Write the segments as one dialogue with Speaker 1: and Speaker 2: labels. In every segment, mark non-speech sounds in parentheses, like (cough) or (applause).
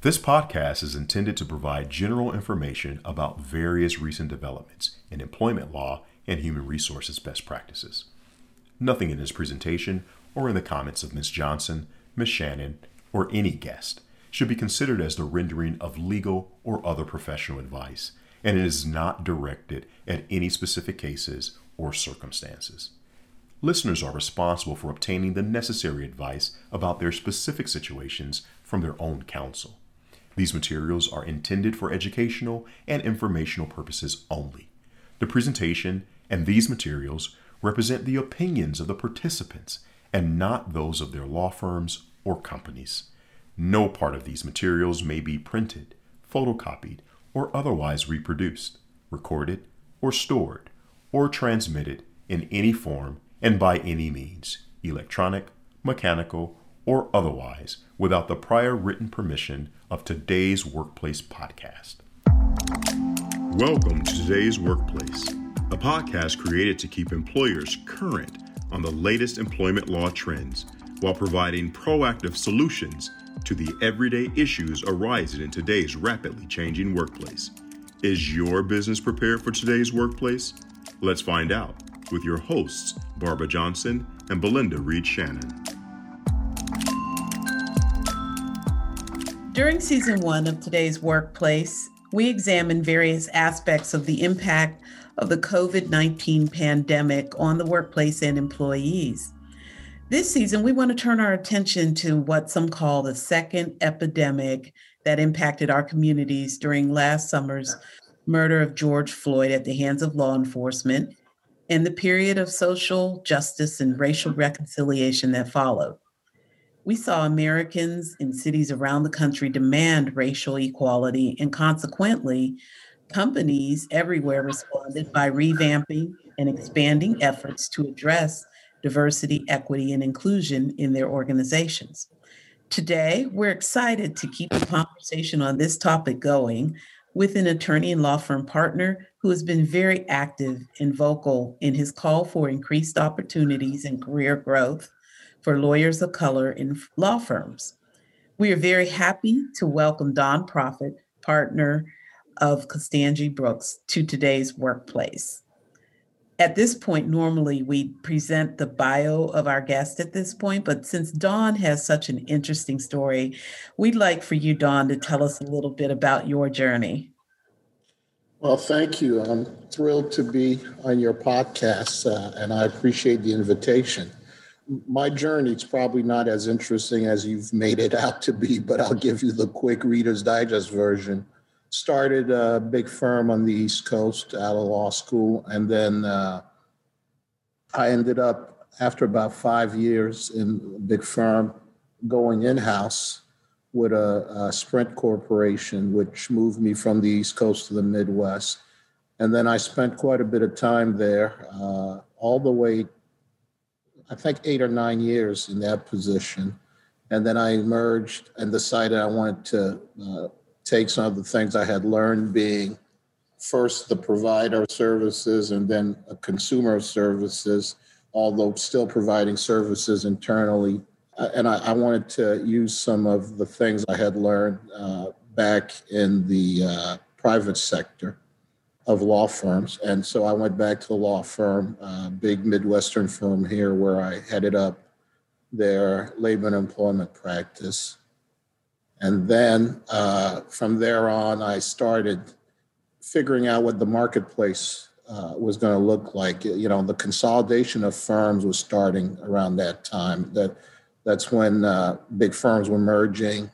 Speaker 1: This podcast is intended to provide general information about various recent developments in employment law and human resources best practices. Nothing in this presentation or in the comments of Ms. Johnson, Ms. Shannon, or any guest should be considered as the rendering of legal or other professional advice, and it is not directed at any specific cases or circumstances. Listeners are responsible for obtaining the necessary advice about their specific situations from their own counsel. These materials are intended for educational and informational purposes only. The presentation and these materials represent the opinions of the participants and not those of their law firms or companies. No part of these materials may be printed, photocopied, or otherwise reproduced, recorded, or stored, or transmitted in any form and by any means, electronic, mechanical, or otherwise, without the prior written permission of today's Workplace podcast. Welcome to today's Workplace, a podcast created to keep employers current on the latest employment law trends while providing proactive solutions to the everyday issues arising in today's rapidly changing workplace. Is your business prepared for today's workplace? Let's find out with your hosts, Barbara Johnson and Belinda Reed Shannon.
Speaker 2: During season one of today's workplace, we examine various aspects of the impact of the COVID 19 pandemic on the workplace and employees. This season, we want to turn our attention to what some call the second epidemic that impacted our communities during last summer's murder of George Floyd at the hands of law enforcement and the period of social justice and racial reconciliation that followed. We saw Americans in cities around the country demand racial equality, and consequently, companies everywhere responded by revamping and expanding efforts to address diversity, equity, and inclusion in their organizations. Today, we're excited to keep the conversation on this topic going with an attorney and law firm partner who has been very active and vocal in his call for increased opportunities and career growth for lawyers of color in law firms. We are very happy to welcome Don Prophete, partner of Constangy Brooks, to today's workplace at this point, normally we present the bio of our guest at this point, but since Don has such an interesting story, we'd like for you, Don, to tell us a little bit about your journey.
Speaker 3: Well, thank you. I'm thrilled to be on your podcast, uh, and I appreciate the invitation. My journey is probably not as interesting as you've made it out to be, but I'll give you the quick Reader's Digest version started a big firm on the East Coast out of law school. And then uh, I ended up, after about five years in a big firm, going in house with a, a, Sprint Corporation, which moved me from the East Coast to the Midwest. And then I spent quite a bit of time there, uh, all the way, I think, eight or nine years in that position. And then I emerged and decided I wanted to uh, take some of the things I had learned being first the provider of services and then a consumer of services, although still providing services internally. Uh, and I, I, wanted to use some of the things I had learned uh, back in the uh, private sector of law firms. And so I went back to the law firm, uh, big Midwestern firm here, where I headed up their labor and employment practice. And then uh, from there on, I started figuring out what the marketplace uh, was going to look like. You know, the consolidation of firms was starting around that time. That that's when uh, big firms were merging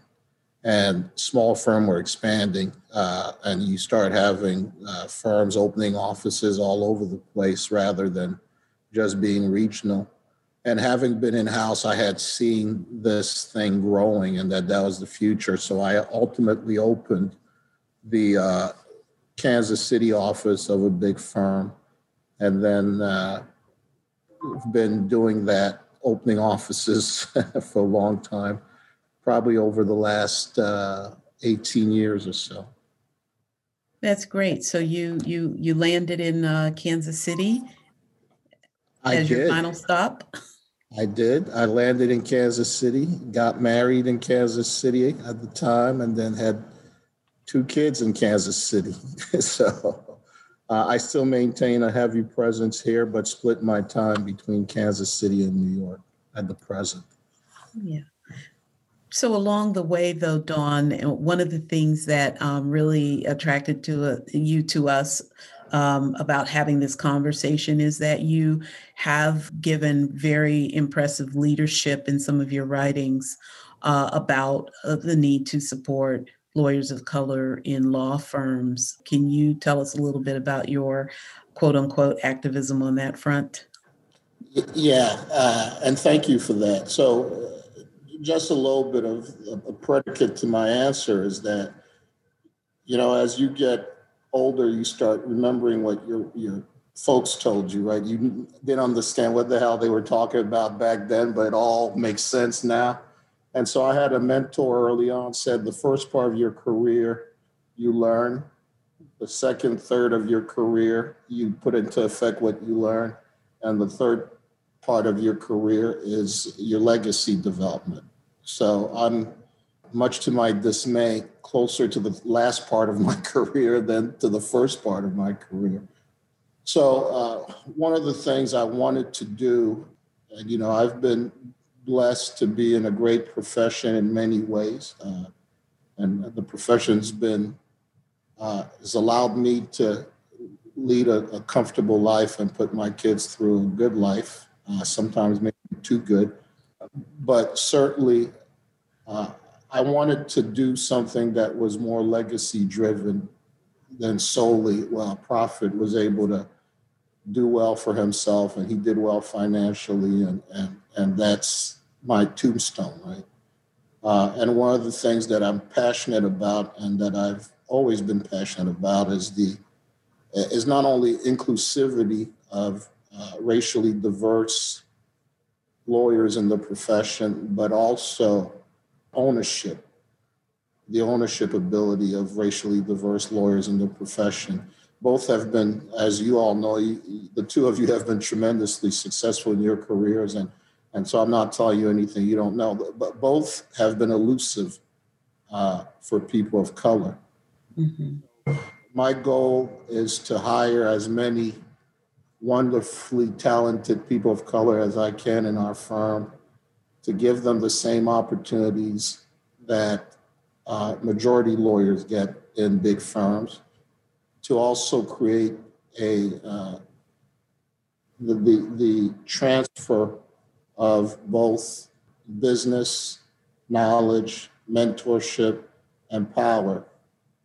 Speaker 3: and small firms were expanding, uh, and you start having uh, firms opening offices all over the place rather than just being regional and having been in house, I had seen this thing growing and that that was the future. So I ultimately opened the uh, Kansas City office of a big firm, and then uh, been doing that, opening offices (laughs) for a long time, probably over the last uh, 18 years or so.
Speaker 2: That's great. So you you you landed in uh, Kansas City
Speaker 3: I
Speaker 2: as
Speaker 3: did.
Speaker 2: your final stop.
Speaker 3: I did. I landed in Kansas City, got married in Kansas City at the time, and then had two kids in Kansas City. (laughs) so uh, I still maintain a heavy presence here, but split my time between Kansas City and New York at the present.
Speaker 2: Yeah. So along the way, though, Don, one of the things that um, really attracted to uh, you to us um, about having this conversation is that you have given very impressive leadership in some of your writings uh, about uh, the need to support lawyers of color in law firms. Can you tell us a little bit about your quote unquote activism on that front?
Speaker 3: Yeah, uh, and thank you for that. So, just a little bit of a predicate to my answer is that, you know, as you get older, you start remembering what your your folks told you, right? You didn't understand what the hell they were talking about back then, but it all makes sense now. And so I had a mentor early on said the first part of your career you learn, the second third of your career you put into effect what you learn, and the third part of your career is your legacy development. So I'm much to my dismay, closer to the last part of my (laughs) career than to the first part of my career. So, uh, one of the things I wanted to do, and you know, I've been blessed to be in a great profession in many ways, uh, and the profession's been uh, has allowed me to lead a, a, comfortable life and put my kids through a good life. Uh, sometimes maybe too good, but certainly uh, I wanted to do something that was more legacy driven than solely, well, Prophete was able to do well for himself and he did well financially, and, and, and that's my tombstone, right? Uh, and one of the things that I'm passionate about and that I've always been passionate about is the is not only inclusivity of uh, racially diverse lawyers in the profession, but also ownership, the ownership ability of racially diverse lawyers in the profession. Both have been, as you all know, you, the two of you have been tremendously successful in your careers. And, and so I'm not telling you anything you don't know, but, but both have been elusive uh, for people of color. Mm-hmm. My goal is to hire as many wonderfully talented people of color as I can in our firm to give them the same opportunities that uh, majority lawyers get in big firms, to also create a uh, the, the, the transfer of both business knowledge, mentorship, and power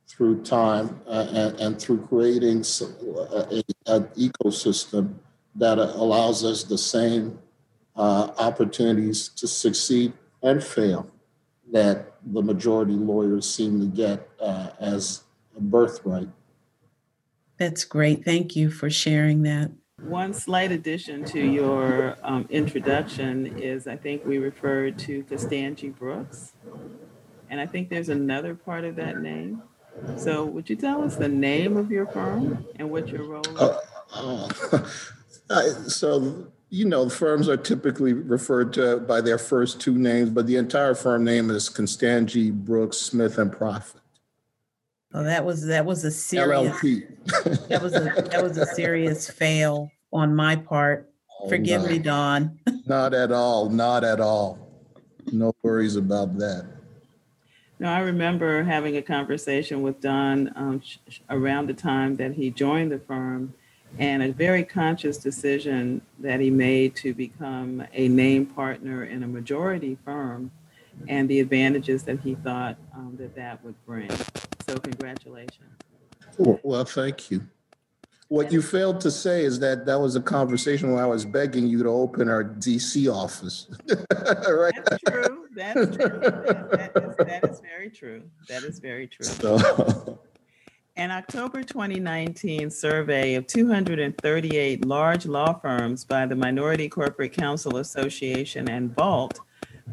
Speaker 3: through time uh, and, and, through creating an ecosystem that allows us the same uh, opportunities to succeed and fail that the majority lawyers seem to get uh, as a birthright.
Speaker 2: That's great. Thank you for sharing that.
Speaker 4: One slight addition to your um, introduction is I think we referred to Constangy Brooks. And I think there's another part of that name. So, would you tell us the name of your firm and what your role is? Uh, (laughs)
Speaker 3: uh, so, you know, firms are typically referred to by their first two names, but the entire firm name is Constangy Brooks Smith and Prophete.
Speaker 2: Oh, that was that was a serious LLP. (laughs) that was a that was a serious fail on my part. Oh, Forgive no. me, Don. (laughs)
Speaker 3: not at all. Not at all. No worries about that.
Speaker 4: No, I remember having a conversation with Don um, around the time that he joined the firm and a very conscious decision that he made to become a name partner in a majority firm and the advantages that he thought um, that that would bring. So congratulations.
Speaker 3: Well, thank you. What you failed to say is that that was a conversation where I was begging you to open our DC office. (laughs)
Speaker 4: right? That's true. That's true. That, that, is, that is very true. That is very true. So. (laughs) An October 2019 survey of 238 large law firms by the Minority Corporate Counsel Association and Vault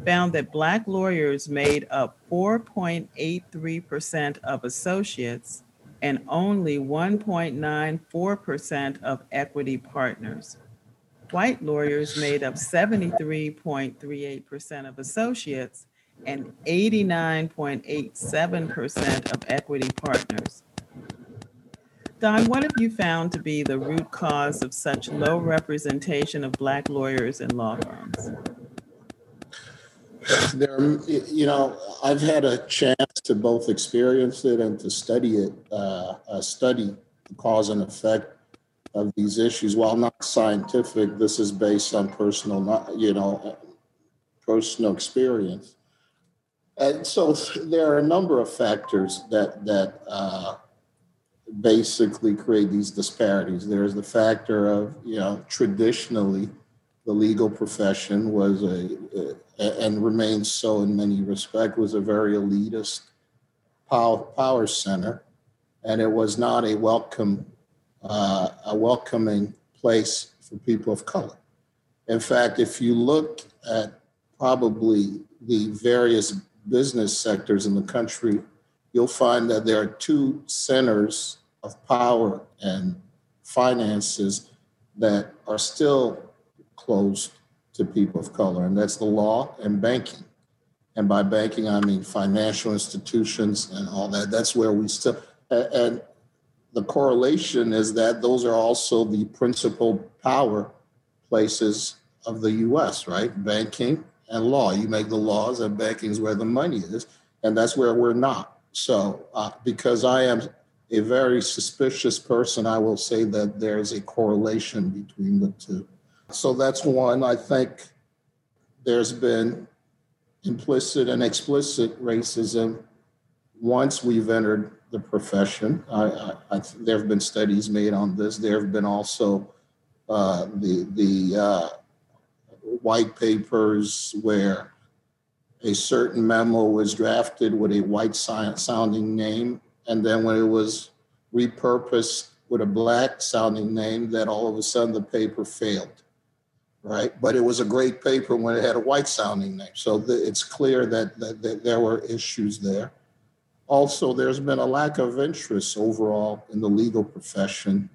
Speaker 4: found that Black lawyers made up 4.83% of associates and only 1.94% of equity partners. white lawyers made up 73.38% of associates and 89.87% of equity partners. Don, what have you found to be the root cause of such low representation of Black lawyers in law firms?
Speaker 3: There, you know, I've had a chance to both experience it and to study it, uh, uh, study the cause and effect of these issues. While not scientific, this is based on personal, you know, personal experience. And so there are a number of factors that that uh, basically create these disparities. There's the factor of, you know, traditionally the legal profession was a, a and remains so in many respects was a very elitist power, center. And it was not a welcome uh, a welcoming place for people of color. In fact if you look at probably the various business sectors in the country you'll find that there are two centers of power and finances that are still closed to people of color, and that's the law and banking. And by banking, I mean financial institutions and all that. That's where we still, and the correlation is that those are also the principal power places of the US, right? Banking and law. You make the laws, and banking is where the money is, and that's where we're not. So, uh, because I am a very suspicious person, I will say that there's a correlation between the two. So that's one. I think there's been implicit and explicit racism once we've entered the profession. I, I, I, there have been studies made on this. There have been also uh, the the uh, white papers where a certain memo was drafted with a white sounding name, and then when it was repurposed with a black sounding name, that all of a sudden the paper failed right? But it was a great paper when it had a white sounding name. So the, it's clear that, that, that, there were issues there. Also, there's been a lack of interest overall in the legal profession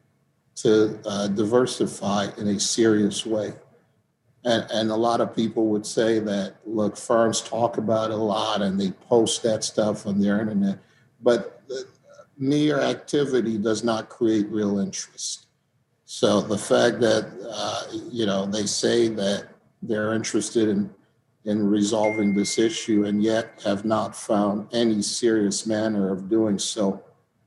Speaker 3: to uh, diversify in a serious way. And, and a lot of people would say that, look, firms talk about it a lot and they post that stuff on their internet, but mere activity does not create real interest. So the fact that uh, you know they say that they're interested in in resolving this issue and yet have not found any serious manner of doing so,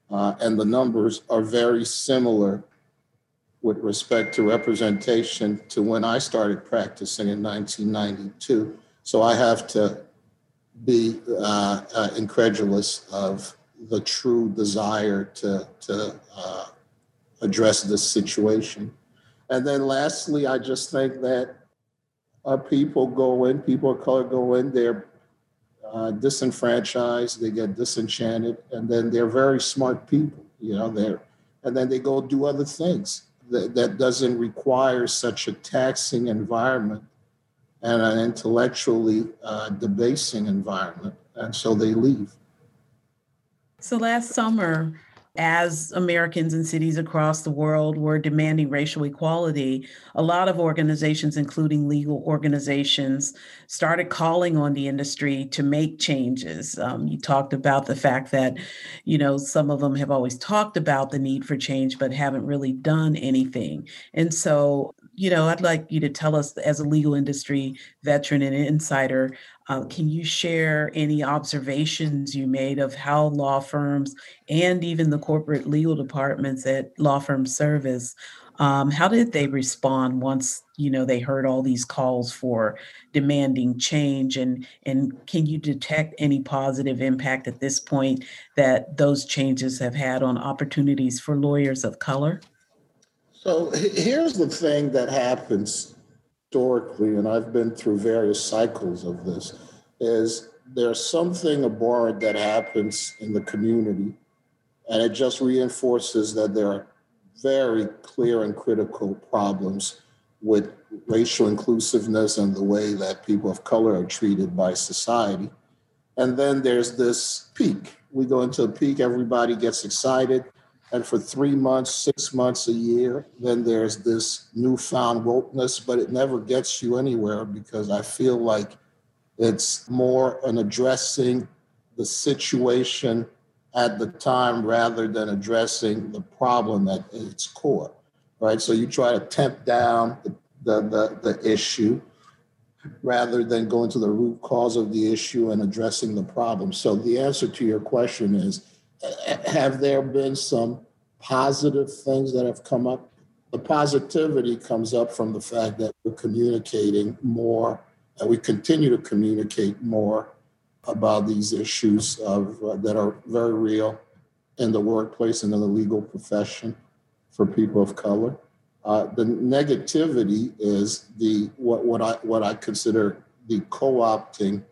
Speaker 3: uh, and the numbers are very similar with respect to representation to when I started practicing in 1992. So I have to be uh, uh incredulous of the true desire to to uh, address this situation. And then lastly, I just think that our people go in, people of color go in, they're uh, disenfranchised, they get disenchanted, and then they're very smart people, you know, they're, and then they go do other things that, that doesn't require such a taxing environment and an intellectually uh, debasing environment. And so they leave.
Speaker 2: So last summer, as Americans in cities across the world were demanding racial equality, a lot of organizations, including legal organizations, started calling on the industry to make changes. Um, you talked about the fact that, you know, some of them have always talked about the need for change, but haven't really done anything. And so, you know, I'd like you to tell us, as a legal industry veteran and insider, uh, can you share any observations you made of how law firms and even the corporate legal departments at law firm service um, how did they respond once you know they heard all these calls for demanding change? And and can you detect any positive impact at this point that those changes have had on opportunities for lawyers of color
Speaker 3: so here's the thing that happens historically, and I've been through various cycles of this, is there's something abhorrent that happens in the community, and it just reinforces that there are very clear and critical problems with racial inclusiveness and the way that people of color are treated by society. And then there's this peak. We go into a peak, everybody gets excited, and for three months, six months, a year, then there's this newfound wokeness, but it never gets you anywhere because I feel like it's more an addressing the situation at the time rather than addressing the problem at its core, right? So you try to temp down the, the, the, the issue rather than going to the root cause of the issue and addressing the problem. So the answer to your question is have there been some positive things that have come up? The positivity comes up from the fact that we're communicating more and we continue to communicate more about these issues of, uh, that are very real in the workplace and in the legal profession for people of color. Uh, the negativity is the what, what I what I consider the co-opting,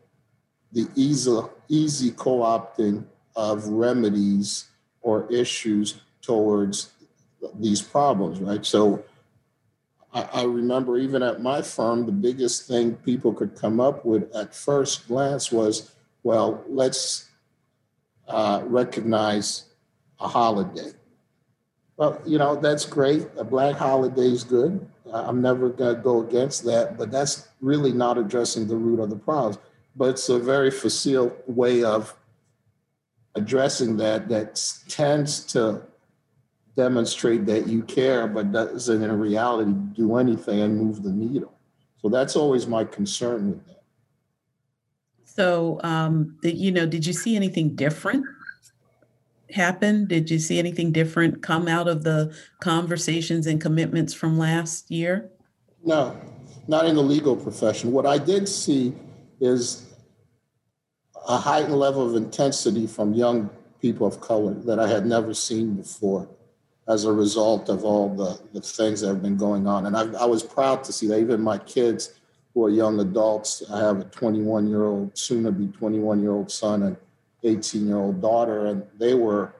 Speaker 3: the easy easy co-opting of remedies or issues towards these problems, right? So I, I remember even at my firm, the biggest thing people could come up with at first glance was, well, let's uh, recognize a holiday. Well, you know, that's great. A black holiday is good. I'm never going to go against that, but that's really not addressing the root of the problems. But it's a very facile way of addressing that that tends to demonstrate that you care, but doesn't in reality do anything and move the needle. So that's always my concern with that.
Speaker 2: So, um, the, you know, did you see anything different happen? Did you see anything different come out of the conversations and commitments from last year?
Speaker 3: No, not in the legal profession. What I did see is a heightened level of intensity from young people of color that I had never seen before as a result of all the, the things that have been going on. And I, I was proud to see that even my kids who are young adults, I have a 21 year old, soon to be 21 year old son and 18 year old daughter, and they were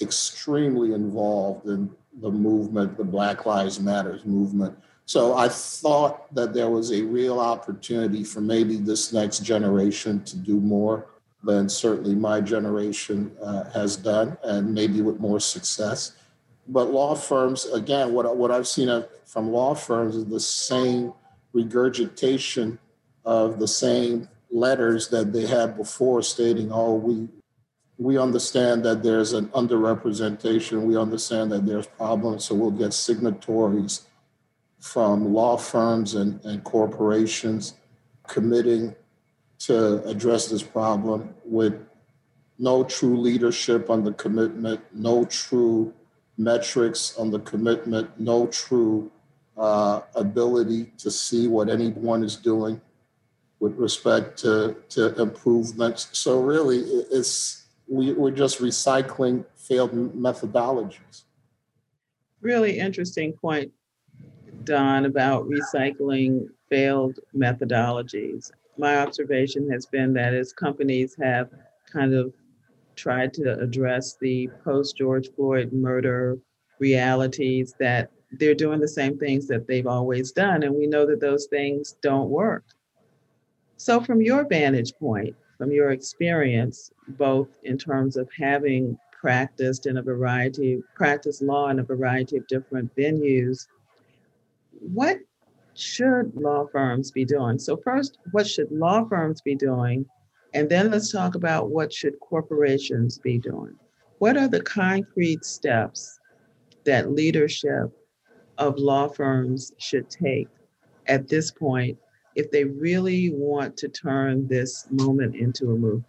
Speaker 3: extremely involved in the movement, the Black Lives Matters movement. So I thought that there was a real opportunity for maybe this next generation to do more than certainly my generation uh, has done, and maybe with more success. But law firms, again, what, what I've seen from law firms is the same regurgitation of the same letters that they had before stating, oh, we, we understand that there's an underrepresentation, we understand that there's problems, so we'll get signatories from law firms and, and corporations committing to address this problem with no true leadership on the commitment, no true metrics on the commitment, no true uh, ability to see what anyone is doing with respect to, to improvements. So really, it's we, we're just recycling failed methodologies.
Speaker 4: Really interesting point, Don, about recycling failed methodologies my observation has been that as companies have kind of tried to address the post George Floyd murder realities, that they're doing the same things that they've always done. And we know that those things don't work. So, from your vantage point, from your experience, both in terms of having practiced in a variety, practiced law in a variety of different venues, what should law firms be doing? So first, what should law firms be doing? And then let's talk about what should corporations be doing? What are the concrete steps that leadership of law firms should take at this point if they really want to turn this moment into a movement?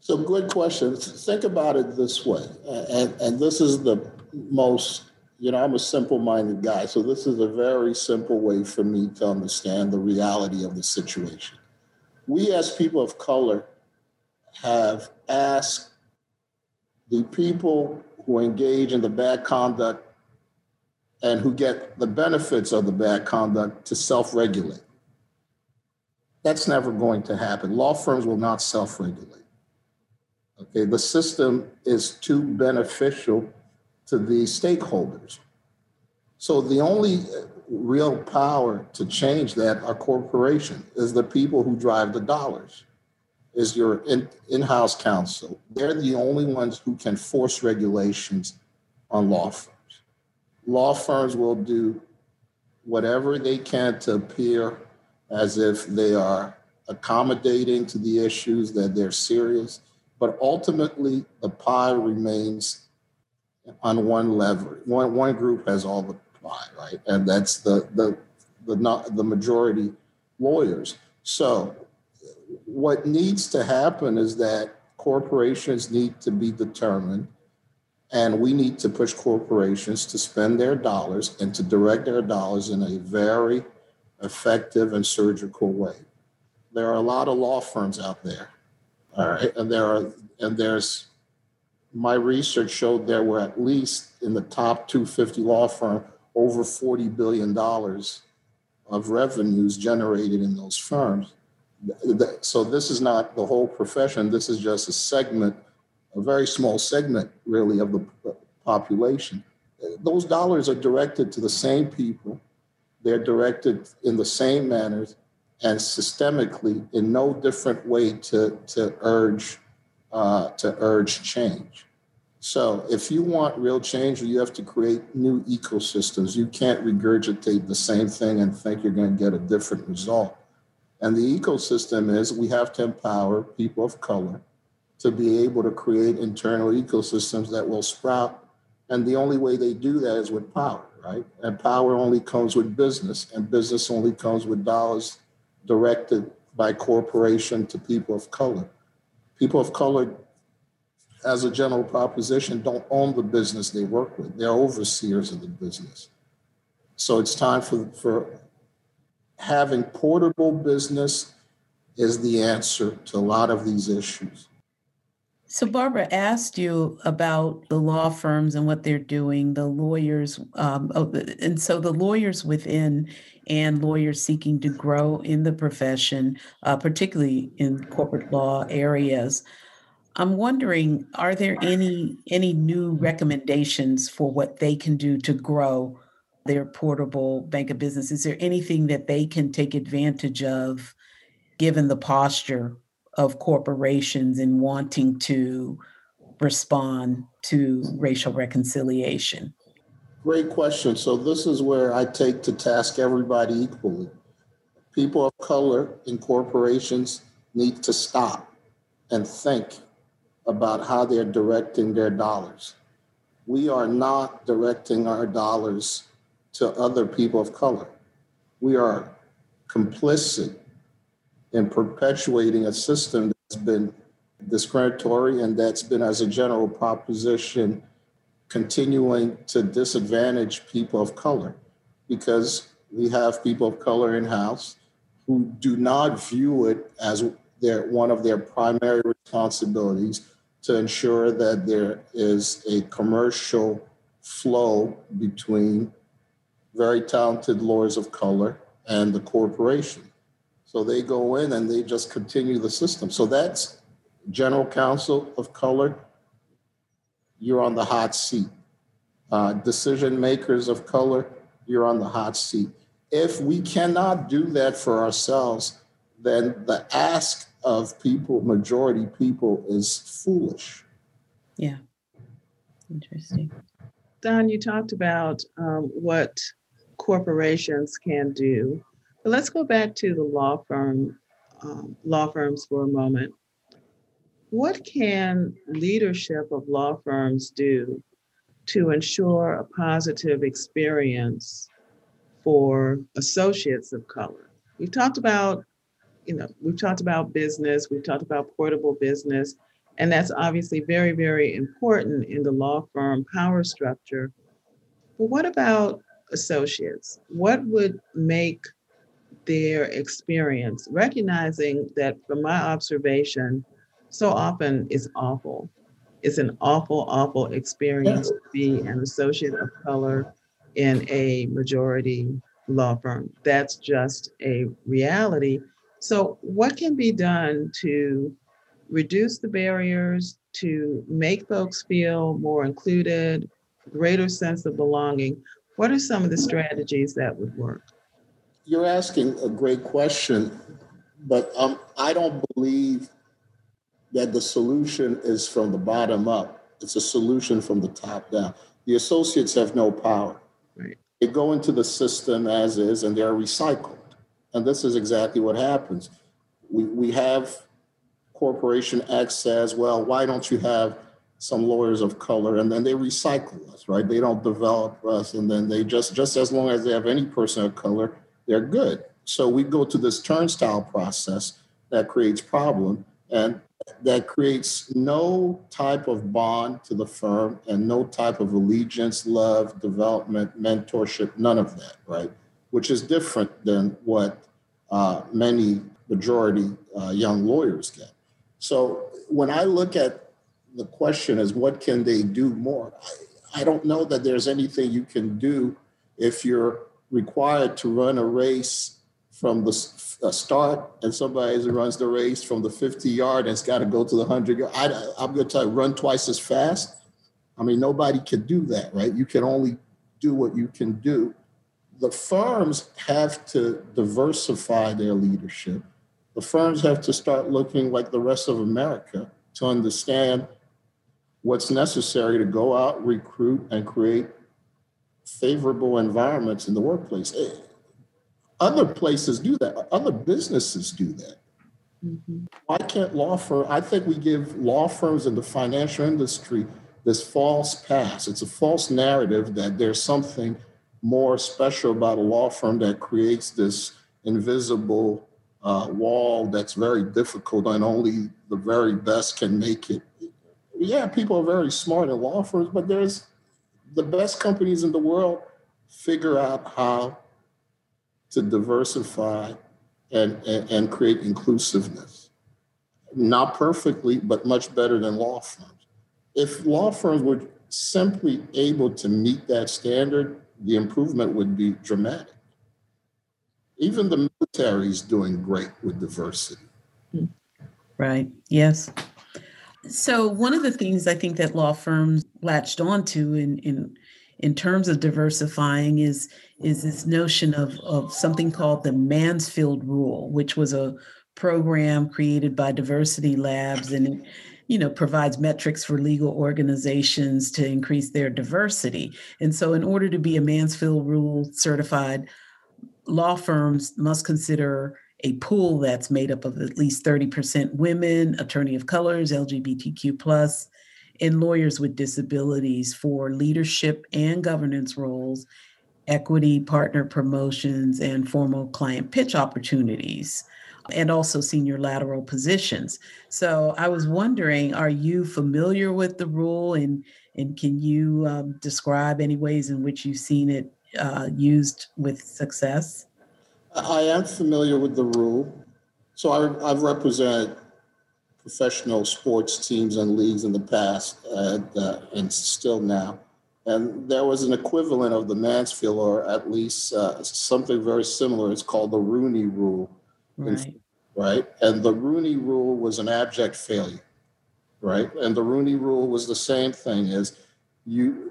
Speaker 3: So, good questions. Think about it this way, and, and this is the most you know, I'm a simple minded guy. So this is a very simple way for me to understand the reality of the situation. We, as people of color, have asked the people who engage in the bad conduct and who get the benefits of the bad conduct to self regulate. That's never going to happen. Law firms will not self regulate. Okay, the system is too beneficial to the stakeholders. So the only real power to change that are corporations, is the people who drive the dollars. is your in, in-house counsel. They're the only ones who can force regulations on law firms. Law firms will do whatever they can to appear as if they are accommodating to the issues, that they're serious. But ultimately, the pie remains on one lever. One, one group has all the pie, right? And that's the, the, the, not, the majority lawyers. So what needs to happen is that corporations need to be determined and we need to push corporations to spend their dollars and to direct their dollars in a very effective and surgical way. There are a lot of law firms out there. All right. And there are and there's my research showed there were at least in the top 250 law firm over $40 billion of revenues generated in those firms. So this is not the whole profession. This is just a segment, a very small segment, really, of the population. Those dollars are directed to the same people. They're directed in the same manners and systemically in no different way to, to urge uh, to urge change. So if you want real change, you have to create new ecosystems. You can't regurgitate the same thing and think you're going to get a different result. And the ecosystem is we have to empower people of color to be able to create internal ecosystems that will sprout. And the only way they do that is with power, right? And power only comes with business, and business only comes with dollars directed by corporation to people of color. People of color, as a general proposition, don't own the business they work with. They're overseers of the business. So it's time for, for having portable business is the answer to a lot of these issues.
Speaker 2: So, Barbara asked you about the law firms and what they're doing, the lawyers, um, oh, and so the lawyers within and lawyers seeking to grow in the profession, uh, particularly in corporate law areas. I'm wondering, are there any any new recommendations for what they can do to grow their portable bank of business? Is there anything that they can take advantage of, given the posture of corporations in wanting to respond to racial reconciliation?
Speaker 3: Great question. So, this is where I take to task everybody equally. People of color in corporations need to stop and think about how they're directing their dollars. We are not directing our dollars to other people of color. We are complicit in perpetuating a system that's been discriminatory and that's been, as a general proposition, continuing to disadvantage people of color because we have people of color in house who do not view it as their one of their primary responsibilities to ensure that there is a commercial flow between very talented lawyers of color and the corporation. So they go in and they just continue the system. So that's general counsel of color. You're on the hot seat. Uh, decision makers of color, you're on the hot seat. If we cannot do that for ourselves, then the ask of people, majority people, is foolish.
Speaker 2: Yeah. Interesting.
Speaker 4: Don, you talked about um, what corporations can do. But let's go back to the law firm, um, law firms for a moment. What can leadership of law firms do to ensure a positive experience for associates of color? We've talked about, you know, we've talked about business, we've talked about portable business, and that's obviously very, very important in the law firm power structure. But what about associates, what would make their experience, recognizing that from my observation, so often it's awful. It's an awful, awful experience to be an associate of color in a majority law firm. That's just a reality. So, what can be done to reduce the barriers, to make folks feel more included, greater sense of belonging? What are some of the strategies that would work?
Speaker 3: You're asking a great question, but um, I don't believe that the solution is from the bottom up. It's a solution from the top down. The associates have no power. Right. They go into the system as is and they're recycled. And this is exactly what happens. We, we have Corporation X says, well, why don't you have some lawyers of color? And then they recycle us, right? They don't develop us. And then they just, just as long as they have any person of color, they're good. So we go to this turnstile process that creates problem. And that creates no type of bond to the firm and no type of allegiance, love, development, mentorship, none of that, right? Which is different than what uh, many majority uh, young lawyers get. So when I look at the question is what can they do more? I, I don't know that there's anything you can do if you're required to run a race from the start and somebody runs the race from the 50 yard and's got to go to the 100 yard. I, I'm going to run twice as fast. I mean, nobody can do that, right? You can only do what you can do. The firms have to diversify their leadership. The firms have to start looking like the rest of America to understand what's necessary to go out, recruit, and create favorable environments in the workplace. Other places do that. Other businesses do that. Mm-hmm. Why can't law firm? I think we give law firms in the financial industry this false pass. It's a false narrative that there's something more special about a law firm that creates this invisible uh, wall that's very difficult and only the very best can make it. Yeah, people are very smart in law firms, but there's the best companies in the world figure out how to diversify and, and, and create inclusiveness. Not perfectly, but much better than law firms. If law firms were simply able to meet that standard, the improvement would be dramatic. Even the military is doing great with diversity.
Speaker 2: Right. Yes. So one of the things I think that law firms latched onto in in in terms of diversifying is is this notion of of something called the Mansfield Rule, which was a program created by Diversity Labs and you know provides metrics for legal organizations to increase their diversity. And so in order to be a Mansfield Rule certified law firms must consider a pool that's made up of at least 30% women, attorney of colors, LGBTQ plus, and lawyers with disabilities for leadership and governance roles, equity, partner promotions, and formal client pitch opportunities, and also senior lateral positions. So I was wondering, are you familiar with the rule and, and can you um, describe any ways in which you've seen it uh, used with success?
Speaker 3: I am familiar with the rule. So I, I've represented professional sports teams and leagues in the past and, uh, and still now. And there was an equivalent of the Mansfield, or at least uh, something very similar. It's called the Rooney Rule. Right. right. And the Rooney Rule was an abject failure. Right. And the Rooney Rule was the same thing as you,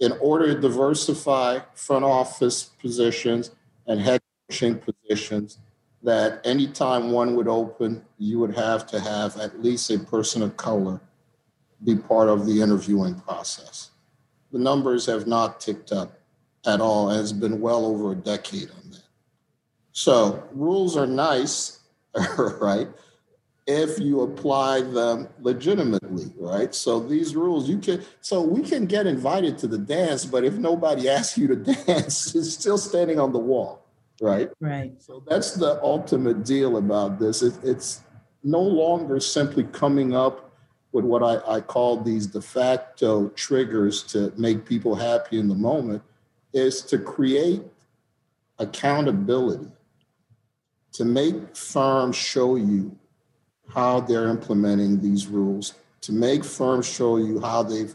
Speaker 3: in order to diversify front office positions and head coaching positions, that anytime one would open, you would have to have at least a person of color be part of the interviewing process. The numbers have not ticked up at all, it's been well over a decade on that. So, rules are nice, (laughs) right? If you apply them legitimately, right? So, these rules, you can, so we can get invited to the dance, but if nobody asks you to (laughs) dance, it's still standing on the wall right?
Speaker 2: Right.
Speaker 3: So that's the ultimate deal about this. It, it's no longer simply coming up with what I, I call these de facto triggers to make people happy in the moment, is to create accountability, to make firms show you how they're implementing these rules, to make firms show you how they've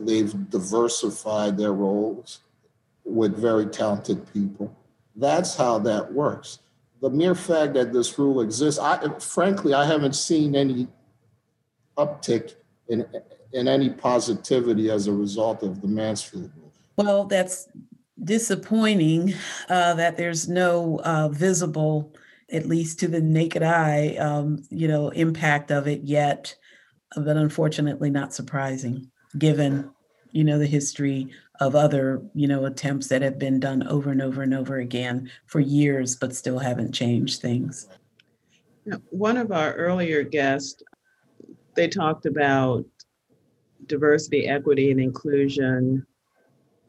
Speaker 3: they've diversified their roles with very talented people that's how that works. The mere fact that this rule exists, I frankly, I haven't seen any uptick in in any positivity as a result of the Mansfield rule.
Speaker 2: Well, that's disappointing uh, that there's no uh, visible at least to the naked eye, um, you know, impact of it yet, but unfortunately not surprising given, you know, the history of other, you know, attempts that have been done over and over and over again for years, but still haven't changed things.
Speaker 4: One of our earlier guests, they talked about diversity, equity, and inclusion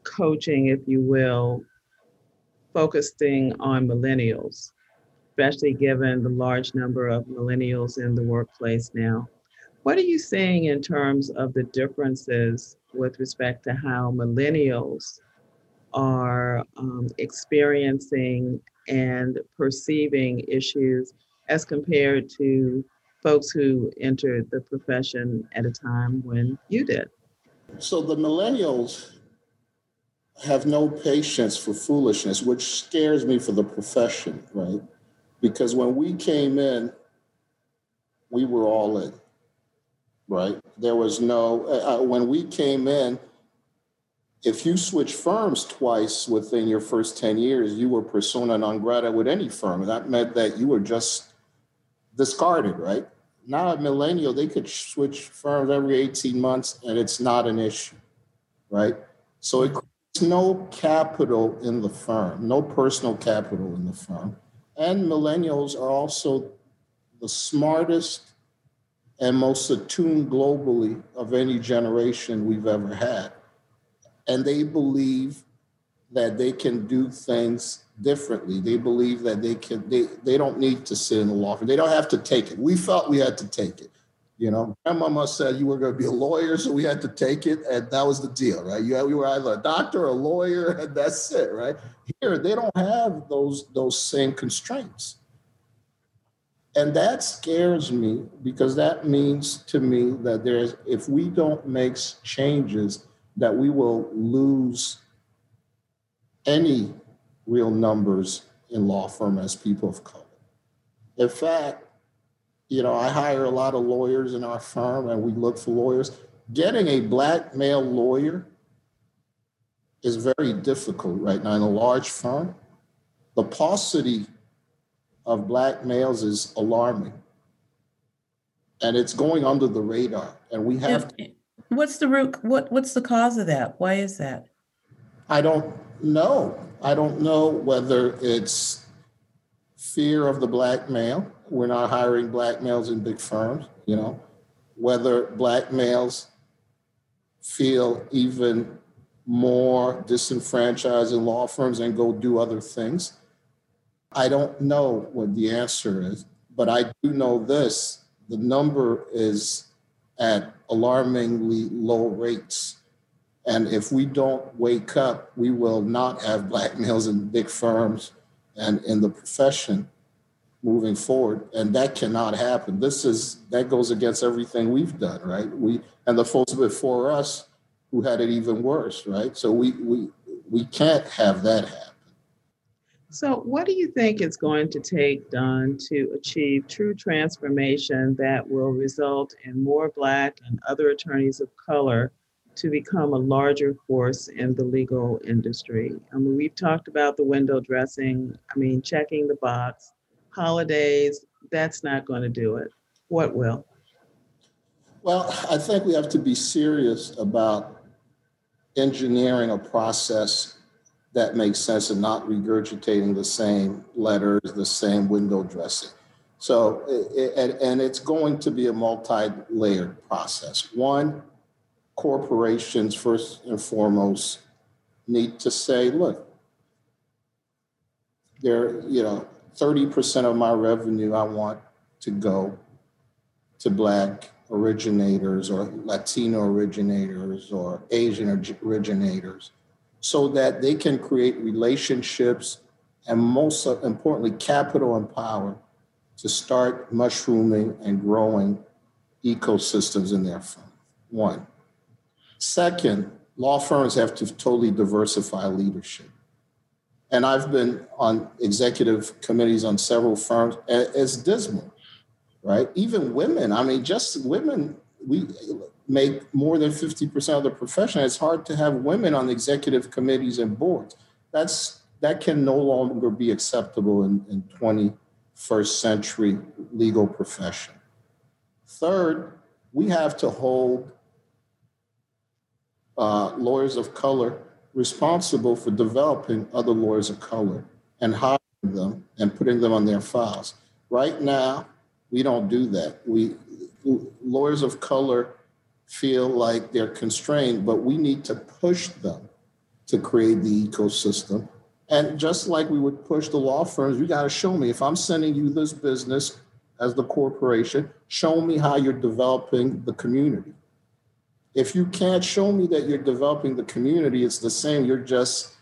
Speaker 4: coaching, if you will, focusing on millennials, especially given the large number of millennials in the workplace now. What are you seeing in terms of the differences with respect to how millennials are um, experiencing and perceiving issues as compared to folks who entered the profession at a time when you did?
Speaker 3: So the millennials have no patience for foolishness, which scares me for the profession, right? Because when we came in, we were all in, right? There was no, uh, uh when we came in, if you switch firms twice within your first 10 years, you were persona non grata with any firm. That meant that you were just discarded, right? Now at Millennial, they could switch firms every 18 months and it's not an issue, right? So it creates no capital in the firm, no personal capital in the firm. And millennials are also the smartest and most attuned globally of any generation we've ever had. And they believe that they can do things differently. They believe that they can, they, they don't need to sit in the law firm. They don't have to take it. We felt we had to take it. You know, grandmama said you were going to be a lawyer, so we had to take it, and that was the deal, right? You, you were either a doctor or a lawyer, (laughs) and that's it, right? Here, they don't have those those same constraints, and that scares me because that means to me that there's if we don't make changes, that we will lose any real numbers in law firm as people of color. In fact, you know, I hire a lot of lawyers in our firm and we look for lawyers. Getting a black male lawyer is very difficult right now in a large firm. The paucity of black males is alarming. And it's going under the radar. And we have
Speaker 2: to- What's the root what what's the cause of that? Why is that?
Speaker 3: I don't know. I don't know whether it's fear of the black male we're not hiring black males in big firms, you know, whether black males feel even more disenfranchised in law firms and go do other things. I don't know what the answer is, but I do know this the number is at alarmingly low rates. And if we don't wake up, we will not have black males in big firms and in the profession moving forward. And that cannot happen. This is that goes against everything we've done right? We and the folks before us who had it even worse right? So we we we can't have that happen
Speaker 4: so what do you think it's going to take don to achieve true transformation that will result in more black and other attorneys of color to become a larger force in the legal industry i mean we've talked about the window dressing i mean checking the box holidays, that's not going to do it. What will?
Speaker 3: Well, I think we have to be serious about engineering a process that makes sense and not regurgitating the same letters, the same window dressing. So, and it's going to be a multi layered process. One, corporations, first and foremost, need to say, look, there, you know, 30% of my revenue I want to go to Black originators or Latino originators or Asian originators so that they can create relationships and most importantly, capital and power to start mushrooming and growing ecosystems in their firm. One. Second, law firms have to totally diversify leadership and I've been on executive committees on several firms. It's dismal, right? Even women. I mean, just women. We make more than fifty percent of the profession. It's hard to have women on executive committees and boards. That's that can no longer be acceptable in, in 21st 21st century legal profession. Third, we have to hold uh, lawyers of color responsible for developing other lawyers of color and hiring them and putting them on their files. Right now, we don't do that. We lawyers of color feel like they're constrained, but we need to push them to create the ecosystem. And just like we would push the law firms, you got to show me if I'm sending you this business as the corporation, show me how you're developing the community. If you can't show me that you're developing the community, it's the same, you're just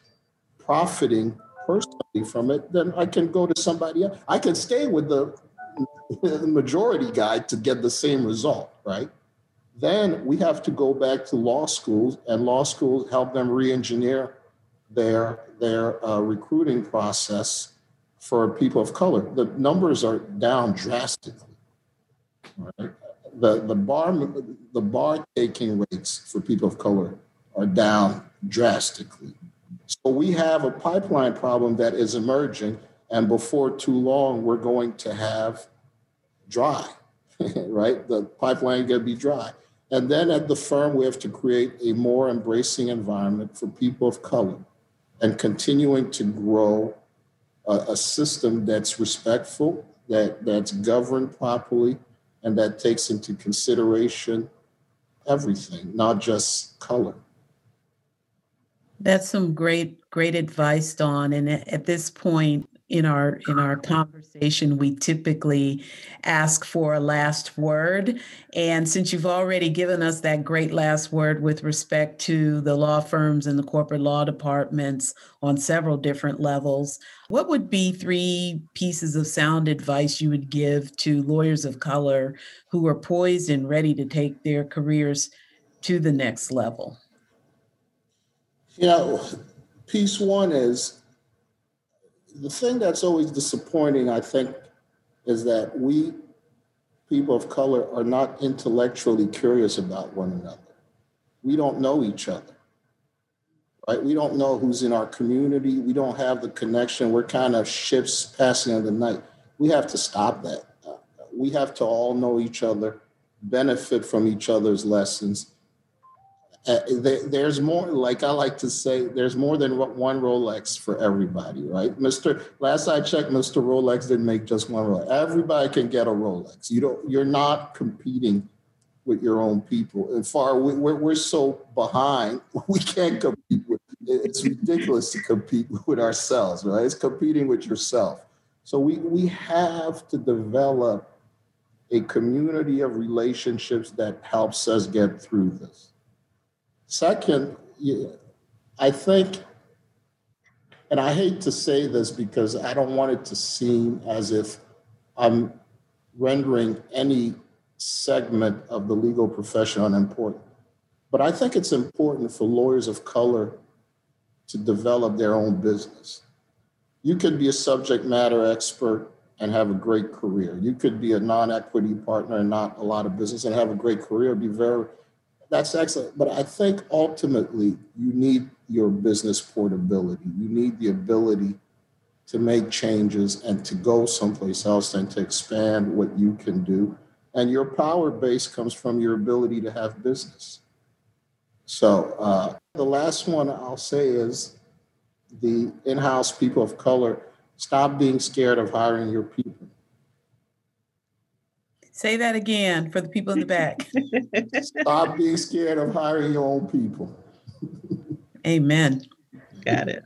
Speaker 3: profiting personally from it, then I can go to somebody else. I can stay with (laughs) the, majority guy to get the same result, right? Then we have to go back to law schools, and law schools help them re-engineer their their uh, recruiting process for people of color. The numbers are down drastically. Right? The the bar the bar taking rates for people of color are down drastically. So we have a pipeline problem that is emerging, and before too long, we're going to have dry. (laughs) right, the pipeline going to be dry. And then at the firm, we have to create a more embracing environment for people of color and continuing to grow a, a system that's respectful, that, that's governed properly, and that takes into consideration everything, not just color.
Speaker 2: That's some great, great advice, Don. And at this point, in our in our conversation we typically ask for a last word. And since you've already given us that great last word with respect to the law firms and the corporate law departments on several different levels what would be three pieces of sound advice you would give to lawyers of color who are poised and ready to take their careers to the next level?
Speaker 3: You know piece one is the thing that's always disappointing, I think, is that we, people of color, are not intellectually curious about one another. We don't know each other, right? We don't know who's in our community. We don't have the connection. We're kind of ships passing in the night. We have to stop that. We have to all know each other, benefit from each other's lessons, uh, there's more like i like to say there's more than one rolex for everybody right? Mr last i checked mr rolex didn't make just one rolex. Everybody can get a rolex. You don't you're not competing with your own people. And far we're, we're so behind (laughs) we can't compete with it's ridiculous to compete with ourselves right? It's competing with yourself. So we we have to develop a community of relationships that helps us get through this Second, I think, and I hate to say this because I don't want it to seem as if I'm rendering any segment of the legal profession unimportant. But I think it's important for lawyers of color to develop their own business. You could be a subject matter expert and have a great career. You could be a non equity partner and not a lot of business and have a great career, be very that's excellent. But I think ultimately you need your business portability. You need the ability to make changes and to go someplace else and to expand what you can do. And your power base comes from your ability to have business. So uh, the last one I'll say is the in-house people of color stop being scared of hiring your people
Speaker 2: Say that again for the people in the back. (laughs)
Speaker 3: Stop being scared of hiring your own people.
Speaker 2: Amen.
Speaker 4: Got it.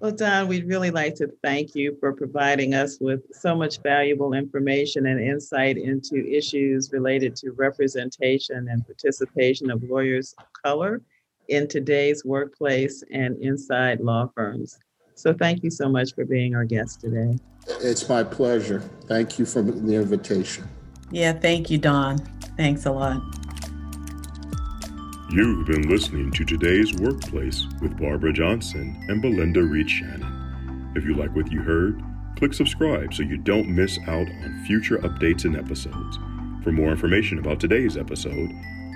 Speaker 4: Well, Don, we'd really like to thank you for providing us with so much valuable information and insight into issues related to representation and participation of lawyers of color in today's workplace and inside law firms. So, thank you so much for being our guest today.
Speaker 3: It's my pleasure. Thank you for the invitation.
Speaker 2: Yeah, thank you, Don. Thanks a lot.
Speaker 1: You've been listening to today's workplace with Barbara Johnson and Belinda Reed Shannon. If you like what you heard, click subscribe so you don't miss out on future updates and episodes. For more information about today's episode,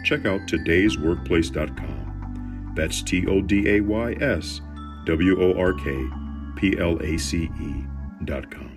Speaker 1: check out today'sworkplace.com. That's T O D A Y S W O R K P L A C E dot com.